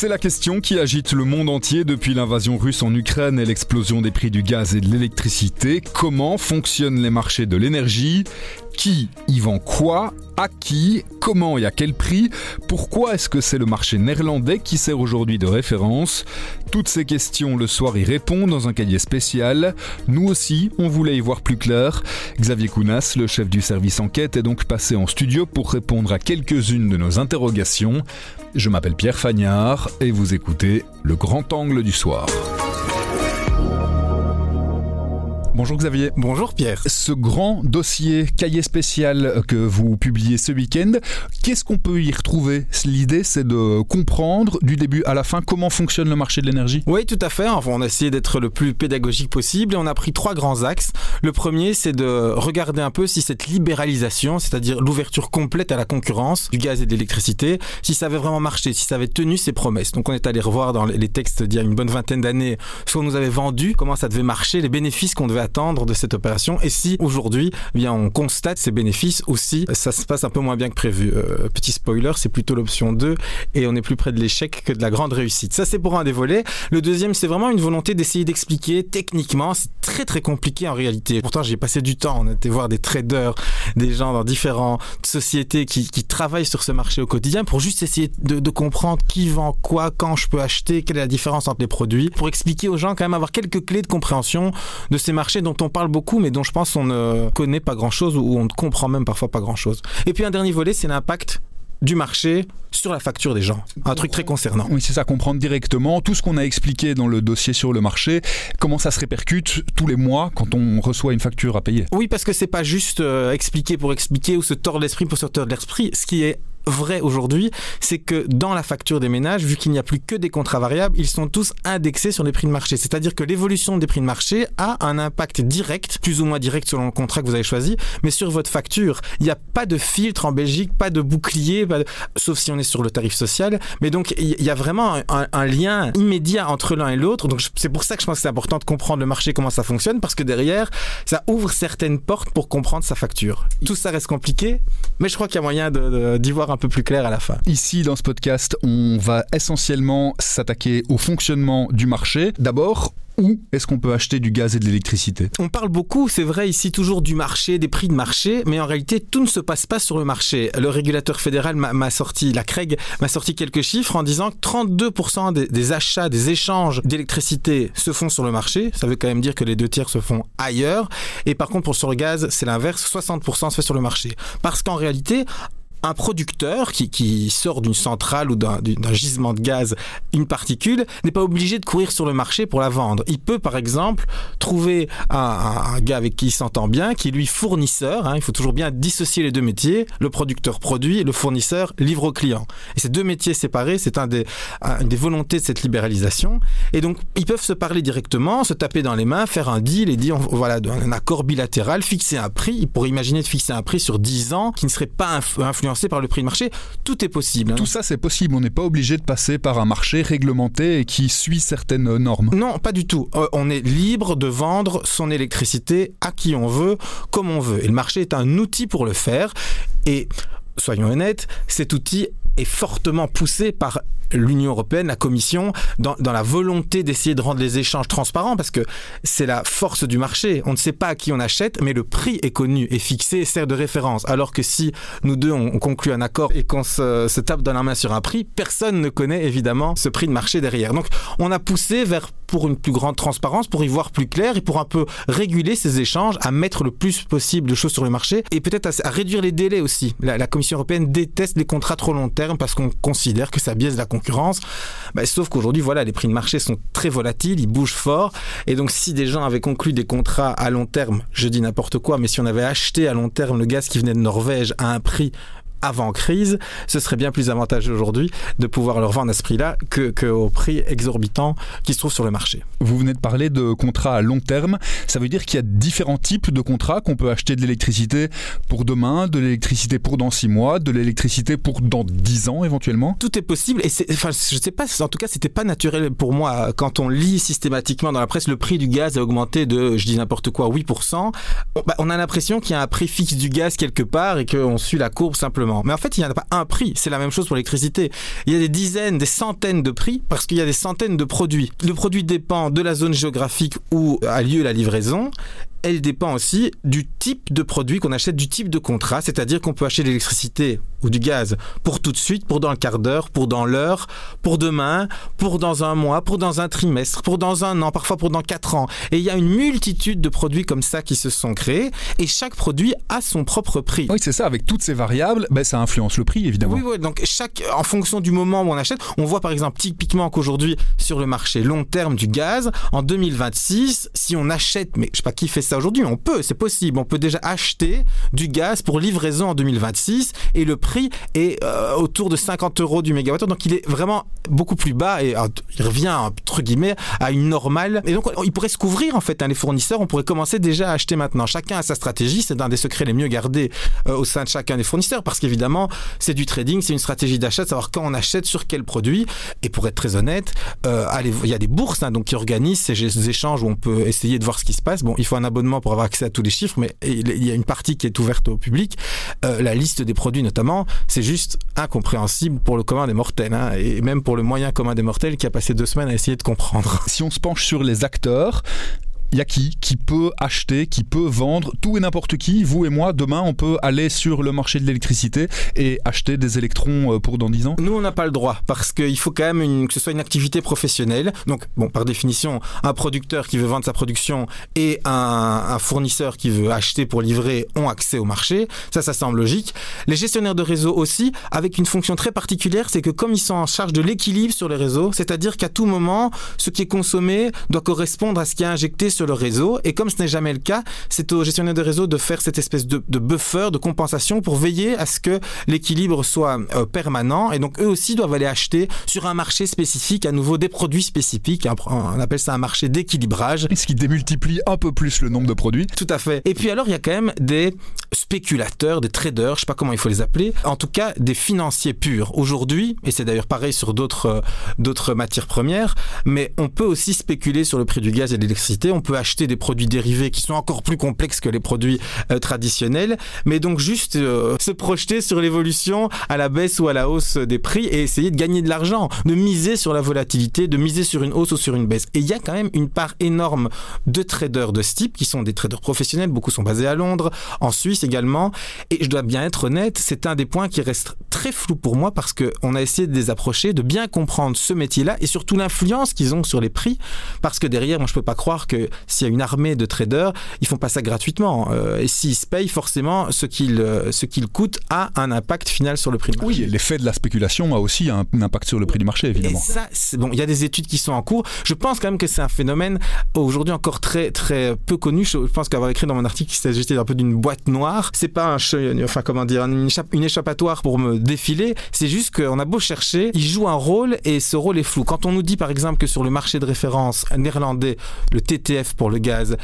c'est la question qui agite le monde entier depuis l'invasion russe en Ukraine et l'explosion des prix du gaz et de l'électricité. Comment fonctionnent les marchés de l'énergie? Qui y vend quoi à qui, comment et à quel prix, pourquoi est-ce que c'est le marché néerlandais qui sert aujourd'hui de référence? Toutes ces questions, le soir y répond dans un cahier spécial. Nous aussi, on voulait y voir plus clair. Xavier Kounas, le chef du service enquête, est donc passé en studio pour répondre à quelques-unes de nos interrogations. Je m'appelle Pierre Fagnard et vous écoutez Le Grand Angle du Soir. Bonjour Xavier. Bonjour Pierre. Ce grand dossier cahier spécial que vous publiez ce week-end, qu'est-ce qu'on peut y retrouver? L'idée c'est de comprendre du début à la fin comment fonctionne le marché de l'énergie Oui tout à fait, enfin, on a essayé d'être le plus pédagogique possible et on a pris trois grands axes. Le premier c'est de regarder un peu si cette libéralisation, c'est-à-dire l'ouverture complète à la concurrence du gaz et de l'électricité, si ça avait vraiment marché, si ça avait tenu ses promesses. Donc on est allé revoir dans les textes d'il y a une bonne vingtaine d'années ce qu'on nous avait vendu, comment ça devait marcher, les bénéfices qu'on devait de cette opération et si aujourd'hui eh bien on constate ces bénéfices aussi ça se passe un peu moins bien que prévu. Euh, petit spoiler c'est plutôt l'option 2 et on est plus près de l'échec que de la grande réussite. Ça c'est pour un des volets le deuxième c'est vraiment une volonté d'essayer d'expliquer techniquement. C'est très très compliqué en réalité. Pourtant j'ai passé du temps. On a été voir des traders des gens dans différentes sociétés qui, travaillent sur ce marché au quotidien pour juste essayer de comprendre qui vend quoi quand je peux acheter quelle est la différence entre les produits pour expliquer aux gens quand même avoir quelques clés de compréhension de ces marchés dont on parle beaucoup, mais dont je pense on ne connaît pas grand-chose ou on ne comprend même parfois pas grand-chose. Et puis un dernier volet, c'est l'impact du marché sur la facture des gens. Un truc très concernant. Oui, c'est ça, comprendre directement tout ce qu'on a expliqué dans le dossier sur le marché, comment ça se répercute tous les mois quand on reçoit une facture à payer. Oui, parce que c'est pas juste euh, expliquer pour expliquer ou se tordre l'esprit pour se tordre l'esprit. Ce qui est vrai aujourd'hui, c'est que dans la facture des ménages, vu qu'il n'y a plus que des contrats variables, ils sont tous indexés sur les prix de marché. C'est-à-dire que l'évolution des prix de marché a un impact direct, plus ou moins direct selon le contrat que vous avez choisi, mais sur votre facture. Il n'y a pas de filtre en Belgique, pas de bouclier, sauf si on est sur le tarif social. Mais donc, il y a vraiment un, lien immédiat entre l'un et l'autre. Donc, c'est pour ça que je pense que c'est important de comprendre le marché, comment ça fonctionne, parce que derrière, ça ouvre certaines portes pour comprendre sa facture. Tout ça reste compliqué, mais je crois qu'il y a moyen d'y voir un peu plus clair à la fin. Ici, dans ce podcast, on va essentiellement s'attaquer au fonctionnement du marché. D'abord, où est-ce qu'on peut acheter du gaz et de l'électricité? On parle beaucoup, c'est vrai, ici toujours du marché, des prix de marché, mais en réalité, tout ne se passe pas sur le marché. Le régulateur fédéral m'a sorti, la CREG m'a sorti quelques chiffres en disant que 32% des, des, achats, des échanges d'électricité se font sur le marché. Ça veut quand même dire que les deux tiers se font ailleurs. Et par contre, pour sur le gaz, c'est l'inverse, 60% se fait sur le marché. Parce qu'en réalité, un producteur qui, sort d'une centrale ou d'un gisement de gaz une particule n'est pas obligé de courir sur le marché pour la vendre. Il peut par exemple trouver un, gars avec qui il s'entend bien, qui est lui fournisseur. Hein, il faut toujours bien dissocier les deux métiers. Le producteur produit, le fournisseur livre au client. Et ces deux métiers séparés, c'est un des, un des volontés de cette libéralisation. Et donc ils peuvent se parler directement, se taper dans les mains, faire un deal et dire voilà un accord bilatéral, fixer un prix. Il pourrait imaginer de fixer un prix sur 10 ans qui ne serait pas influencé par le prix de marché. Tout est possible. Hein. Tout ça, c'est possible. On n'est pas obligé de passer par un marché réglementé et qui suit certaines normes. Non, pas du tout. Euh, on est libre de vendre son électricité à qui on veut, comme on veut. Et le marché est un outil pour le faire. Et soyons honnêtes, cet outil est fortement poussé par l'Union européenne, la Commission, dans, dans la volonté d'essayer de rendre les échanges transparents, parce que c'est la force du marché. On ne sait pas à qui on achète, mais le prix est connu, est fixé et sert de référence. Alors que si nous deux, on, conclut un accord et qu'on se, se tape dans la main sur un prix, personne ne connaît évidemment ce prix de marché derrière. Donc on a poussé vers pour une plus grande transparence, pour y voir plus clair et pour un peu réguler ces échanges, à mettre le plus possible de choses sur le marché et peut-être à, réduire les délais aussi. La, la, Commission européenne déteste les contrats trop long terme parce qu'on considère que ça biaise la concurrence. Bah, sauf qu'aujourd'hui, voilà, les prix de marché sont très volatiles, ils bougent fort. Et donc, si des gens avaient conclu des contrats à long terme, je dis n'importe quoi, mais si on avait acheté à long terme le gaz qui venait de Norvège à un prix avant crise, ce serait bien plus avantageux aujourd'hui de pouvoir leur vendre à ce prix-là qu'au que prix exorbitant qui se trouve sur le marché. Vous venez de parler de contrats à long terme. Ça veut dire qu'il y a différents types de contrats qu'on peut acheter de l'électricité pour demain, de l'électricité pour dans six mois, de l'électricité pour dans dix ans éventuellement? Tout est possible. Et enfin, je sais pas, en tout cas, c'était pas naturel pour moi. Quand on lit systématiquement dans la presse, le prix du gaz a augmenté de, je dis n'importe quoi, 8%. On, bah, on a l'impression qu'il y a un prix fixe du gaz quelque part et qu'on suit la courbe simplement Mais en fait, il n'y en a pas un prix. C'est la même chose pour l'électricité. Il y a des dizaines, des centaines de prix parce qu'il y a des centaines de produits. Le produit dépend de la zone géographique où a lieu la livraison elle dépend aussi du type de produit qu'on achète, du type de contrat, c'est-à-dire qu'on peut acheter de l'électricité ou du gaz pour tout de suite, pour dans le quart d'heure, pour dans l'heure, pour demain, pour dans un mois, pour dans un trimestre, pour dans un an, parfois pour dans quatre ans. Et il y a une multitude de produits comme ça qui se sont créés et chaque produit a son propre prix. Oui, c'est ça, avec toutes ces variables, ben, ça influence le prix évidemment. Oui, oui, donc chaque, en fonction du moment où on achète, on voit par exemple typiquement qu'aujourd'hui sur le marché long terme du gaz, en 2026, si on achète, mais je sais pas qui fait aujourd'hui, on peut, c'est possible, on peut déjà acheter du gaz pour livraison en 2026 et le prix est euh, autour de 50 euros du mégawattheure, donc il est vraiment beaucoup plus bas et euh, il revient entre guillemets à une normale. Et donc il pourrait se couvrir en fait, hein, les fournisseurs, on pourrait commencer déjà à acheter maintenant. Chacun a sa stratégie, c'est un des secrets les mieux gardés euh, au sein de chacun des fournisseurs parce qu'évidemment c'est du trading, c'est une stratégie d'achat, savoir quand on achète sur quel produit. Et pour être très honnête, il y a des bourses hein, donc qui organisent ces échanges où on peut essayer de voir ce qui se passe. Bon, il faut un abonnement pour avoir accès à tous les chiffres, mais il y a une partie qui est ouverte au public. Euh, la liste des produits notamment, c'est juste incompréhensible pour le commun des mortels, hein, et même pour le moyen commun des mortels qui a passé deux semaines à essayer de comprendre. Si on se penche sur les acteurs, il y a qui qui peut acheter, qui peut vendre, tout et n'importe qui, vous et moi, demain, on peut aller sur le marché de l'électricité et acheter des électrons euh, pour dans 10 ans Nous, on n'a pas le droit parce qu'il faut quand même que ce soit une activité professionnelle. Donc, bon, par définition, un producteur qui veut vendre sa production et un, un fournisseur qui veut acheter pour livrer ont accès au marché. Ça, ça semble logique. Les gestionnaires de réseau aussi, avec une fonction très particulière, c'est que comme ils sont en charge de l'équilibre sur les réseaux, c'est-à-dire qu'à tout moment, ce qui est consommé doit correspondre à ce qui est injecté sur le réseau. Et comme ce n'est jamais le cas, c'est au gestionnaire de réseau de faire cette espèce de, buffer, de compensation pour veiller à ce que l'équilibre soit euh, permanent. Et donc eux aussi doivent aller acheter sur un marché spécifique, à nouveau des produits spécifiques. On appelle ça un marché d'équilibrage. Ce qui démultiplie un peu plus le nombre de produits. Tout à fait. Et puis alors, il y a quand même des spéculateurs, des traders, je sais pas comment il faut les appeler, en tout cas des financiers purs. Aujourd'hui, et c'est d'ailleurs pareil sur d'autres euh, d'autres matières premières, mais on peut aussi spéculer sur le prix du gaz et de l'électricité. On peut acheter des produits dérivés qui sont encore plus complexes que les produits euh, traditionnels, mais donc juste euh, se projeter sur l'évolution à la baisse ou à la hausse des prix et essayer de gagner de l'argent, de miser sur la volatilité, de miser sur une hausse ou sur une baisse. Et il y a quand même une part énorme de traders de ce type qui sont des traders professionnels, beaucoup sont basés à Londres, en Suisse également, et je dois bien être honnête, c'est un des points qui reste très flou pour moi parce qu'on a essayé de les approcher, de bien comprendre ce métier-là et surtout l'influence qu'ils ont sur les prix, parce que derrière, moi je peux pas croire que s'il y a une armée de traders, ils font pas ça gratuitement. Euh, et s'ils se payent, forcément, ce qu'ils euh, ce qu'ils coûtent a un impact final sur le prix du marché. Oui, l'effet de la spéculation a aussi un, impact sur le prix du marché, évidemment. Et ça, bon, il y a des études qui sont en cours. Je pense quand même que c'est un phénomène aujourd'hui encore très très peu connu. Je pense qu'avoir écrit dans mon article qu'il s'agissait un peu d'une boîte noire, c'est pas un enfin comment dire une, une échappatoire pour me défiler. C'est juste qu'on a beau chercher, il joue un rôle et ce rôle est flou. Quand on nous dit par exemple que sur le marché de référence néerlandais, le TTF pour le gaz,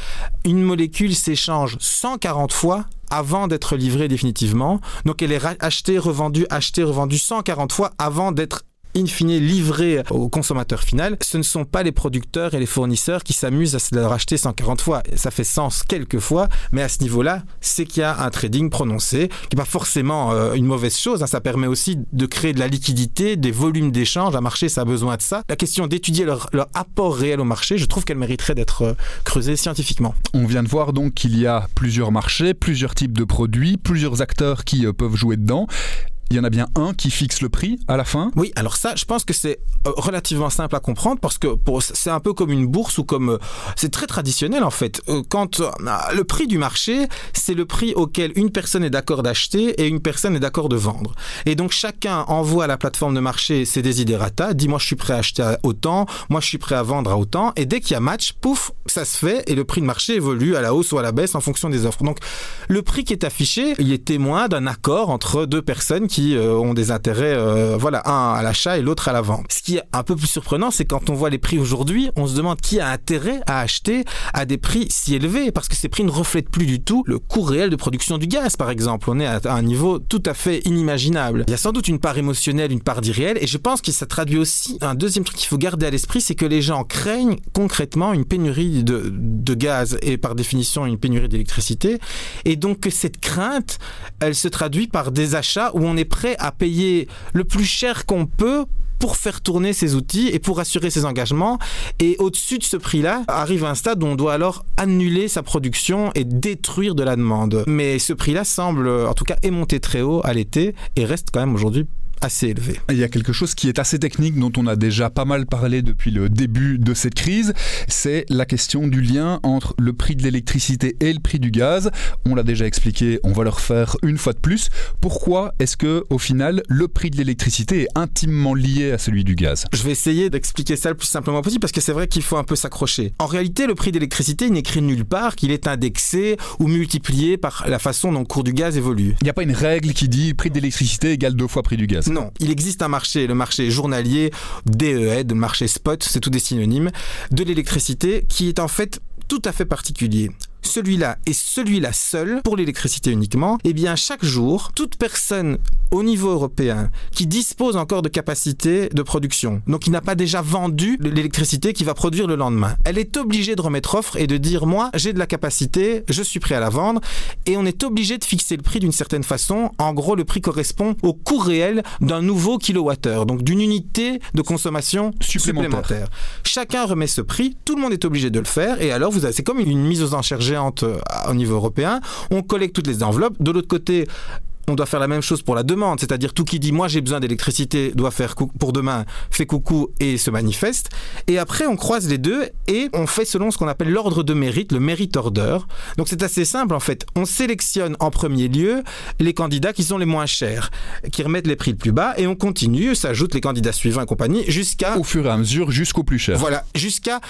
une molécule s'échange 140 fois avant d'être livrée définitivement. Donc elle est achetée, revendue, achetée, revendue 140 fois avant d'être in fine livré au consommateur final, ce ne sont pas les producteurs et les fournisseurs qui s'amusent à se le racheter 140 fois. Ça fait sens quelques fois, mais à ce niveau-là, c'est qu'il y a un trading prononcé, qui n'est pas forcément euh, une mauvaise chose. Hein. Ça permet aussi de créer de la liquidité, des volumes d'échange. Un marché, ça a besoin de ça. La question d'étudier leur, apport réel au marché, je trouve qu'elle mériterait d'être euh, creusée scientifiquement. On vient de voir donc qu'il y a plusieurs marchés, plusieurs types de produits, plusieurs acteurs qui euh, peuvent jouer dedans il y en a bien un qui fixe le prix à la fin Oui, alors ça, je pense que c'est euh, relativement simple à comprendre parce que c'est un peu comme une bourse ou comme euh, c'est très traditionnel en fait. Euh, quand le prix du marché, c'est le prix auquel une personne est d'accord d'acheter et une personne est d'accord de vendre. Et donc chacun envoie à la plateforme de marché ses desiderata, dit moi je suis prêt à acheter à autant, moi je suis prêt à vendre à autant, et dès qu'il y a match, pouf, ça se fait et le prix de marché évolue à la hausse ou à la baisse en fonction des offres. Donc le prix qui est affiché, il est témoin d'un accord entre deux personnes qui euh, ont des intérêts, euh, voilà, un à l'achat et l'autre à la vente. Ce qui est un peu plus surprenant, c'est quand on voit les prix aujourd'hui, on se demande qui a intérêt à acheter à des prix si élevés, parce que ces prix ne reflètent plus du tout le coût réel de production du gaz, par exemple. On est à un niveau tout à fait inimaginable. Il y a sans doute une part émotionnelle, une part d'irréel, et je pense que ça traduit aussi un deuxième truc qu'il faut garder à l'esprit, c'est que les gens craignent concrètement une pénurie de, de gaz et par définition une pénurie d'électricité, et donc que cette crainte, elle se traduit par des achats où on est prêt à payer le plus cher qu'on peut pour faire tourner ces outils et pour assurer ses engagements. Et au-dessus de ce prix-là, arrive un stade où on doit alors annuler sa production et détruire de la demande. Mais ce prix-là semble, en tout cas, est monté très haut à l'été et reste quand même aujourd'hui assez élevé. Il y a quelque chose qui est assez technique dont on a déjà pas mal parlé depuis le début de cette crise, c'est la question du lien entre le prix de l'électricité et le prix du gaz. On l'a déjà expliqué, on va le refaire une fois de plus. Pourquoi est-ce que au final le prix de l'électricité est intimement lié à celui du gaz? Je vais essayer d'expliquer ça le plus simplement possible parce que c'est vrai qu'il faut un peu s'accrocher. En réalité, le prix d'électricité n'écrit nulle part qu'il est indexé ou multiplié par la façon dont le cours du gaz évolue. Il n'y a pas une règle qui dit prix d'électricité égale deux fois prix du gaz. Non, il existe un marché, le marché journalier, DEE, le marché spot, c'est tout des synonymes, de l'électricité qui est en fait tout à fait particulier celui-là et celui-là seul, pour l'électricité uniquement, eh bien chaque jour, toute personne au niveau européen qui dispose encore de capacité de production, donc qui n'a pas déjà vendu l'électricité qui va produire le lendemain, elle est obligée de remettre offre et de dire moi j'ai de la capacité, je suis prêt à la vendre, et on est obligé de fixer le prix d'une certaine façon. En gros, le prix correspond au coût réel d'un nouveau kilowattheure, donc d'une unité de consommation supplémentaire. supplémentaire. Chacun remet ce prix, tout le monde est obligé de le faire, et alors vous avez, c'est comme une mise aux enchères géante au niveau européen. On collecte toutes les enveloppes. De l'autre côté, on doit faire la même chose pour la demande, c'est-à-dire tout qui dit moi j'ai besoin d'électricité doit faire pour demain, fait coucou et se manifeste. Et après on croise les deux et on fait selon ce qu'on appelle l'ordre de mérite, le merit order. Donc c'est assez simple en fait. On sélectionne en premier lieu les candidats qui sont les moins chers, qui remettent les prix le plus bas et on continue, s'ajoutent les candidats suivants et compagnie jusqu'à au fur et à mesure jusqu'au plus cher. Voilà, jusqu'à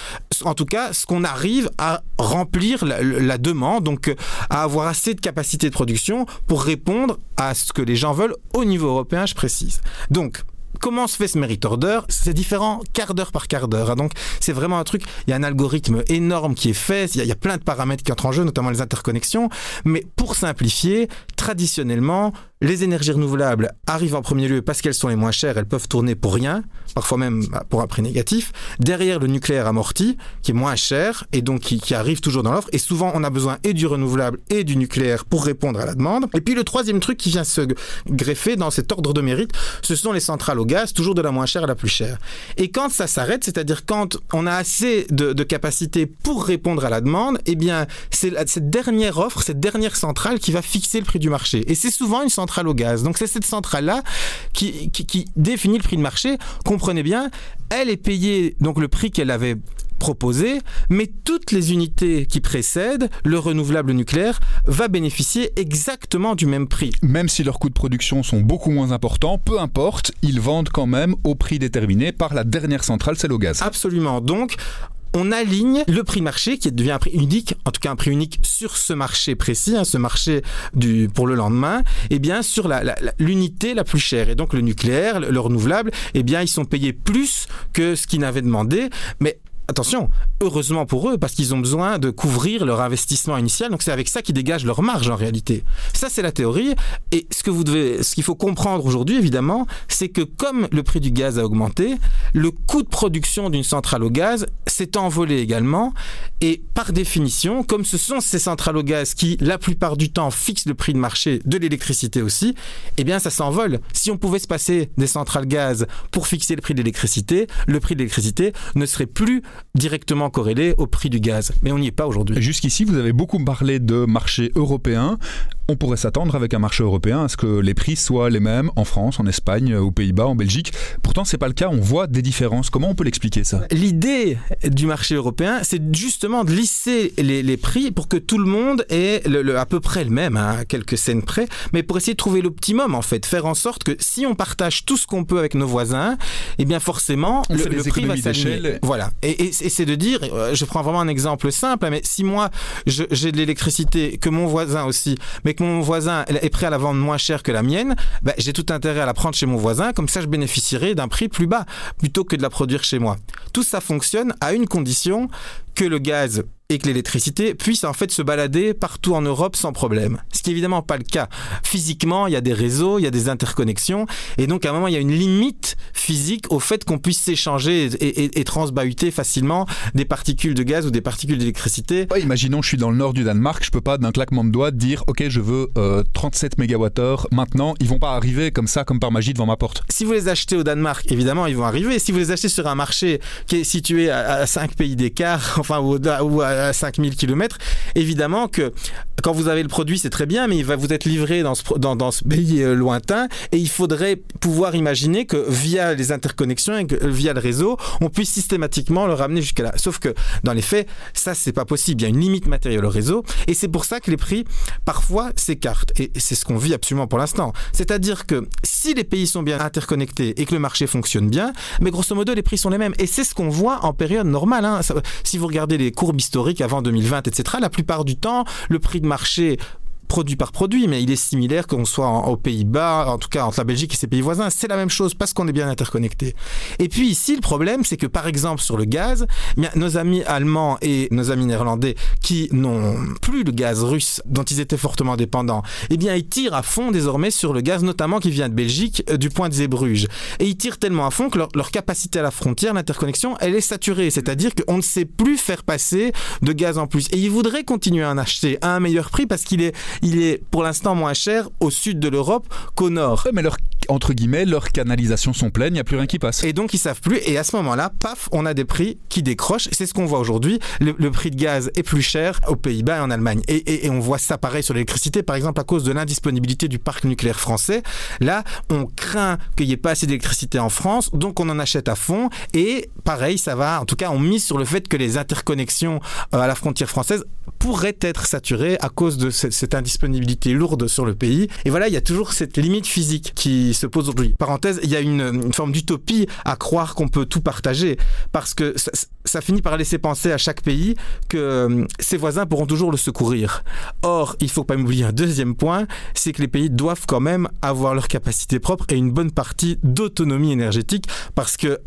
en tout cas ce qu'on arrive à remplir la, la demande, donc à avoir assez de capacité de production pour répondre à ce que les gens veulent au niveau européen, je précise. Donc, comment se fait ce merit order? C'est différent quart d'heure par quart d'heure. Hein. Donc c'est vraiment un truc, il y a un algorithme énorme qui est fait, il y, a, plein de paramètres qui entrent en jeu, notamment les interconnexions. Mais pour simplifier, traditionnellement, les énergies renouvelables arrivent en premier lieu parce qu'elles sont les moins chères, elles peuvent tourner pour rien, parfois même pour un prix négatif. Derrière le nucléaire amorti, qui est moins cher et donc qui, qui arrive toujours dans l'offre. Et souvent, on a besoin et du renouvelable et du nucléaire pour répondre à la demande. Et puis le troisième truc qui vient se greffer dans cet ordre de mérite, ce sont les centrales au gaz, toujours de la moins chère à la plus chère. Et quand ça s'arrête, c'est-à-dire quand on a assez de, de, capacité pour répondre à la demande, eh bien, c'est cette dernière offre, cette dernière centrale qui va fixer le prix du marché. Et c'est souvent une centrale centrale au gaz. Donc c'est cette centrale-là qui, qui, définit le prix de marché. Comprenez bien, elle est payée donc le prix qu'elle avait proposé, mais toutes les unités qui précèdent, le renouvelable nucléaire, va bénéficier exactement du même prix. Même si leurs coûts de production sont beaucoup moins importants, peu importe, ils vendent quand même au prix déterminé par la dernière centrale, celle au gaz. Absolument. Donc, on aligne le prix marché qui devient un prix unique, en tout cas un prix unique sur ce marché précis, hein, ce marché du, pour le lendemain, eh bien sur l'unité la, la, plus chère. Et donc le nucléaire, le, le renouvelable, eh bien ils sont payés plus que ce qu'ils n'avaient demandé, mais attention, heureusement pour eux, parce qu'ils ont besoin de couvrir leur investissement initial. Donc c'est avec ça qu'ils dégagent leur marge en réalité. Ça c'est la théorie. Et ce que vous devez, ce qu'il faut comprendre aujourd'hui évidemment, c'est que comme le prix du gaz a augmenté, le coût de production d'une centrale au gaz s'est envolé également. Et par définition, comme ce sont ces centrales au gaz qui, la plupart du temps, fixent le prix de marché de l'électricité aussi, eh bien ça s'envole. Si on pouvait se passer des centrales gaz pour fixer le prix de l'électricité, le prix de l'électricité ne serait plus directement corrélé au prix du gaz. Mais on n'y est pas aujourd'hui. Jusqu'ici, vous avez beaucoup parlé de marché européen. On pourrait s'attendre avec un marché européen à ce que les prix soient les mêmes en France, en Espagne, aux Pays-Bas, en Belgique. Pourtant, c'est pas le cas. On voit des différences. Comment on peut l'expliquer ça? L'idée du marché européen, c'est justement de lisser les, prix pour que tout le monde ait le, à peu près le même, à hein, quelques scènes près, mais pour essayer de trouver l'optimum en fait, faire en sorte que si on partage tout ce qu'on peut avec nos voisins, eh bien forcément le, prix va s'aligner. Voilà. Et, c'est de dire, euh, je prends vraiment un exemple simple, mais si moi j'ai de l'électricité, que mon voisin aussi, mais mon voisin est prêt à la vendre moins cher que la mienne, ben, j'ai tout intérêt à la prendre chez mon voisin, comme ça je bénéficierai d'un prix plus bas plutôt que de la produire chez moi. Tout ça fonctionne à une condition que le gaz et que l'électricité puisse en fait se balader partout en Europe sans problème. Ce qui est évidemment pas le cas. Physiquement, il y a des réseaux, il y a des interconnexions, et donc à un moment, il y a une limite physique au fait qu'on puisse s'échanger et, et, transbahuter facilement des particules de gaz ou des particules d'électricité. imaginons, je suis dans le nord du Danemark, je peux pas d'un claquement de doigts dire, ok, je veux 37 euh, MWh maintenant. Ils vont pas arriver comme ça, comme par magie devant ma porte. Si vous les achetez au Danemark, évidemment, ils vont arriver. Si vous les achetez sur un marché qui est situé à, 5 pays d'écart, enfin ou, ou à à 5000 km, évidemment que quand vous avez le produit, c'est très bien, mais il va vous être livré dans ce, pays euh, lointain et il faudrait pouvoir imaginer que via les interconnexions et via le réseau, on puisse systématiquement le ramener jusqu'à là. Sauf que dans les faits, ça, c'est pas possible. Il y a une limite matérielle au réseau et c'est pour ça que les prix, parfois, s'écartent. Et c'est ce qu'on vit absolument pour l'instant. C'est-à-dire que si les pays sont bien interconnectés et que le marché fonctionne bien, mais grosso modo, les prix sont les mêmes. Et c'est ce qu'on voit en période normale. Hein. si vous regardez les courbes historiques, avant 2020, etc., la plupart du temps, le prix de marché produit par produit, mais il est similaire qu'on soit aux Pays-Bas, en tout cas entre la Belgique et ses pays voisins. C'est la même chose parce qu'on est bien interconnecté. Et puis ici, le problème, c'est que par exemple sur le gaz, eh nos amis allemands et nos amis néerlandais qui n'ont plus le gaz russe dont ils étaient fortement dépendants, eh bien ils tirent à fond désormais sur le gaz, notamment qui vient de Belgique, euh, du point de Zeebrugge. Et ils tirent tellement à fond que leur, leur capacité à la frontière, l'interconnexion, elle est saturée. C'est-à-dire qu'on ne sait plus faire passer de gaz en plus. Et ils voudraient continuer à en acheter à un meilleur prix parce qu'il est il est pour l'instant moins cher au sud de l'Europe qu'au nord. Entre guillemets, leurs canalisations sont pleines, il n'y a plus rien qui passe. Et donc ils savent plus. Et à ce moment-là, paf, on a des prix qui décrochent. C'est ce qu'on voit aujourd'hui. Le, prix de gaz est plus cher aux Pays-Bas et en Allemagne. Et, on voit ça pareil sur l'électricité, par exemple à cause de l'indisponibilité du parc nucléaire français. Là, on craint qu'il n'y ait pas assez d'électricité en France, donc on en achète à fond. Et pareil, ça va. En tout cas, on mise sur le fait que les interconnexions euh, à la frontière française pourraient être saturées à cause de cette, cette disponibilité lourde sur le pays. Et voilà, il y a toujours cette limite physique qui se pose aujourd'hui. Parenthèse, il y a une, forme d'utopie à croire qu'on peut tout partager parce que ça, finit par laisser penser à chaque pays que euh, ses voisins pourront toujours le secourir. Or, il faut pas oublier un deuxième point, c'est que les pays doivent quand même avoir leur capacité propre et une bonne partie d'autonomie énergétique parce que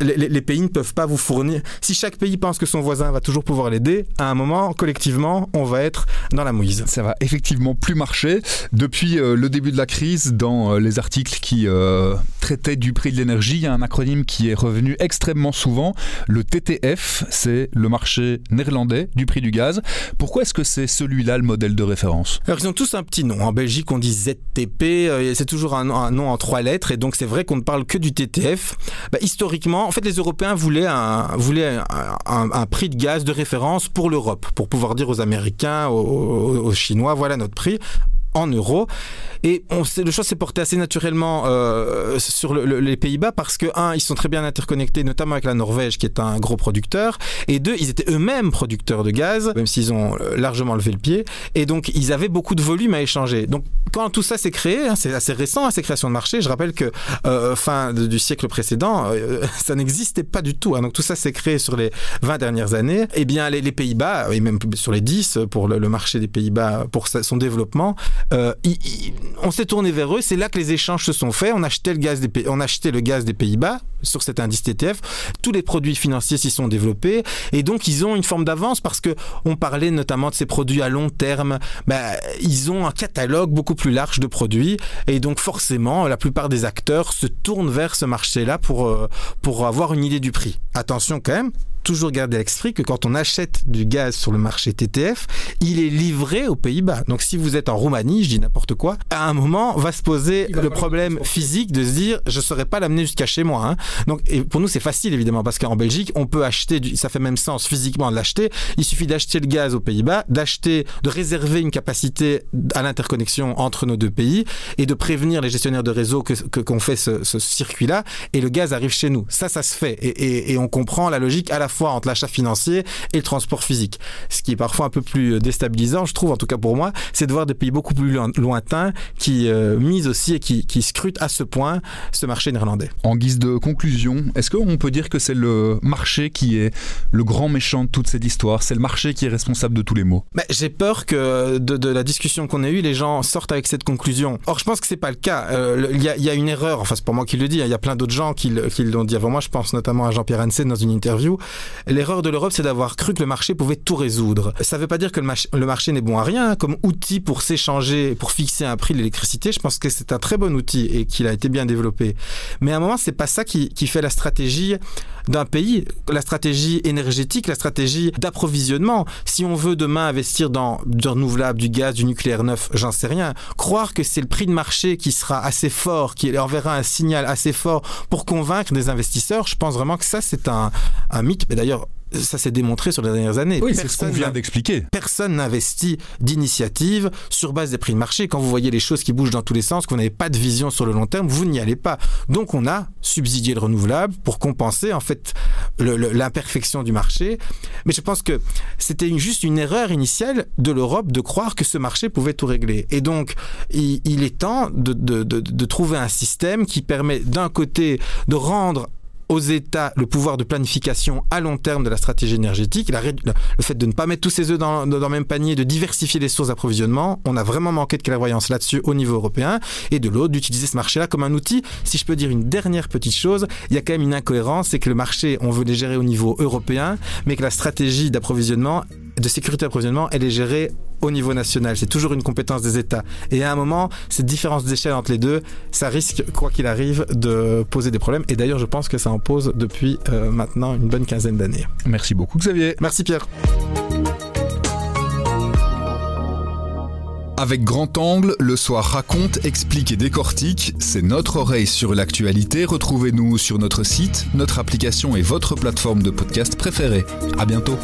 les, pays ne peuvent pas vous fournir. Si chaque pays pense que son voisin va toujours pouvoir l'aider, à un moment, collectivement, on va être dans la mouise. Ça va effectivement plus marcher. Depuis euh, le début de la crise, dans euh, les articles qui euh, traitaient du prix de l'énergie, il y a un acronyme qui est revenu extrêmement souvent. Le TTF, c'est le marché néerlandais du prix du gaz. Pourquoi est-ce que c'est celui-là le modèle de référence? Alors, ils ont tous un petit nom. En Belgique, on dit ZTP. c'est toujours un, nom en trois lettres. Et donc, c'est vrai qu'on ne parle que du TTF. Bah, historiquement, en fait, les Européens voulaient un, prix de gaz de référence pour l'Europe, pour pouvoir dire aux Américains, aux Chinois, voilà notre prix en euros. Et on le choix s'est porté assez naturellement euh, sur les Pays-Bas parce que, un, ils sont très bien interconnectés, notamment avec la Norvège, qui est un gros producteur, et deux, ils étaient eux-mêmes producteurs de gaz, même s'ils ont euh, largement levé le pied, et donc ils avaient beaucoup de volume à échanger. Donc quand tout ça s'est créé, hein, c'est assez récent, hein, ces créations de marché, je rappelle que euh, fin du siècle précédent, ça n'existait pas du tout. Hein. donc tout ça s'est créé sur les 20 dernières années. Eh bien les, Pays-Bas, et même sur les 10 pour le, le marché des Pays-Bas, pour son développement, euh, on s'est tourné vers eux. C'est là que les échanges se sont faits. On achetait le gaz des, on achetait le gaz des Pays-Bas sur cet indice TTF. Tous les produits financiers s'y sont développés et donc ils ont une forme d'avance parce que on parlait notamment de ces produits à long terme. Ben, ils ont un catalogue beaucoup plus large de produits et donc forcément la plupart des acteurs se tournent vers ce marché-là pour euh, pour avoir une idée du prix. Attention quand même, toujours garder à l'esprit que quand on achète du gaz sur le marché TTF, il est livré aux Pays-Bas. Donc si vous êtes en Roumanie, je dis n'importe quoi, à un moment va se poser le problème physique de se dire je ne saurais pas l'amener jusqu'à chez moi. Hein. Donc et pour nous c'est facile évidemment parce qu'en Belgique on peut acheter, du, ça fait même sens physiquement de l'acheter. Il suffit d'acheter le gaz aux Pays-Bas, d'acheter, de réserver une capacité à l'interconnexion entre nos deux pays et de prévenir les gestionnaires de réseau que qu'on fait ce, circuit-là et le gaz arrive chez nous. Ça, ça se fait et, et on comprend la logique à la fois entre l'achat financier et le transport physique. Ce qui est parfois un peu plus déstabilisant, je trouve, en tout cas pour moi, c'est de voir des pays beaucoup plus lointains qui euh, misent aussi et qui, qui scrutent à ce point ce marché néerlandais. En guise de conclusion, est-ce qu'on peut dire que c'est le marché qui est le grand méchant de toute cette histoire? C'est le marché qui est responsable de tous les maux? Mais J'ai peur que de, la discussion qu'on a eue, les gens sortent avec cette conclusion. Or, je pense que c'est pas le cas. Euh, il y, a une erreur, enfin c'est pas moi qui le dis, hein. il y a plein d'autres gens qui, l'ont dit avant moi, je pense notamment à Jean-Pierre Hansen dans une interview. L'erreur de l'Europe, c'est d'avoir cru que le marché pouvait tout résoudre. Ça ne veut pas dire que le, marché n'est bon à rien. Comme outil pour s'échanger, pour fixer un prix de l'électricité, je pense que c'est un très bon outil et qu'il a été bien développé. Mais à un moment, c'est pas ça qui, fait la stratégie d'un pays, la stratégie énergétique, la stratégie d'approvisionnement. Si on veut demain investir dans du renouvelable, du gaz, du nucléaire neuf, j'en sais rien. Croire que c'est le prix de marché qui sera assez fort, qui enverra un signal assez fort pour convaincre des investisseurs, je pense vraiment que ça, c'est un mythe. Mais d'ailleurs, ça s'est démontré sur les dernières années. Oui, c'est ce qu'on vient d'expliquer. Personne n'investit d'initiative sur base des prix de marché. Quand vous voyez les choses qui bougent dans tous les sens, que vous n'avez pas de vision sur le long terme, vous n'y allez pas. Donc on a subsidié le renouvelable pour compenser en fait l'imperfection du marché. Mais je pense que c'était juste une erreur initiale de l'Europe de croire que ce marché pouvait tout régler. Et donc il, est temps de, de trouver un système qui permet d'un côté de rendre aux États le pouvoir de planification à long terme de la stratégie énergétique, le fait de ne pas mettre tous ses œufs dans, le même panier, de diversifier les sources d'approvisionnement. On a vraiment manqué de clairvoyance là-dessus au niveau européen. Et de l'autre, d'utiliser ce marché-là comme un outil. Si je peux dire une dernière petite chose, il y a quand même une incohérence, c'est que le marché, on veut les gérer au niveau européen, mais que la stratégie d'approvisionnement, de sécurité d'approvisionnement, elle est gérée au niveau national. C'est toujours une compétence des États. Et à un moment, cette différence d'échelle entre les deux, ça risque, quoi qu'il arrive, de poser des problèmes. Et d'ailleurs, je pense que ça en pose depuis euh, maintenant une bonne quinzaine d'années. Merci beaucoup, Xavier. Merci, Pierre. Avec Grand Angle, le soir raconte, explique et décortique. C'est notre oreille sur l'actualité. Retrouvez-nous sur notre site, notre application et votre plateforme de podcast préférée. À bientôt.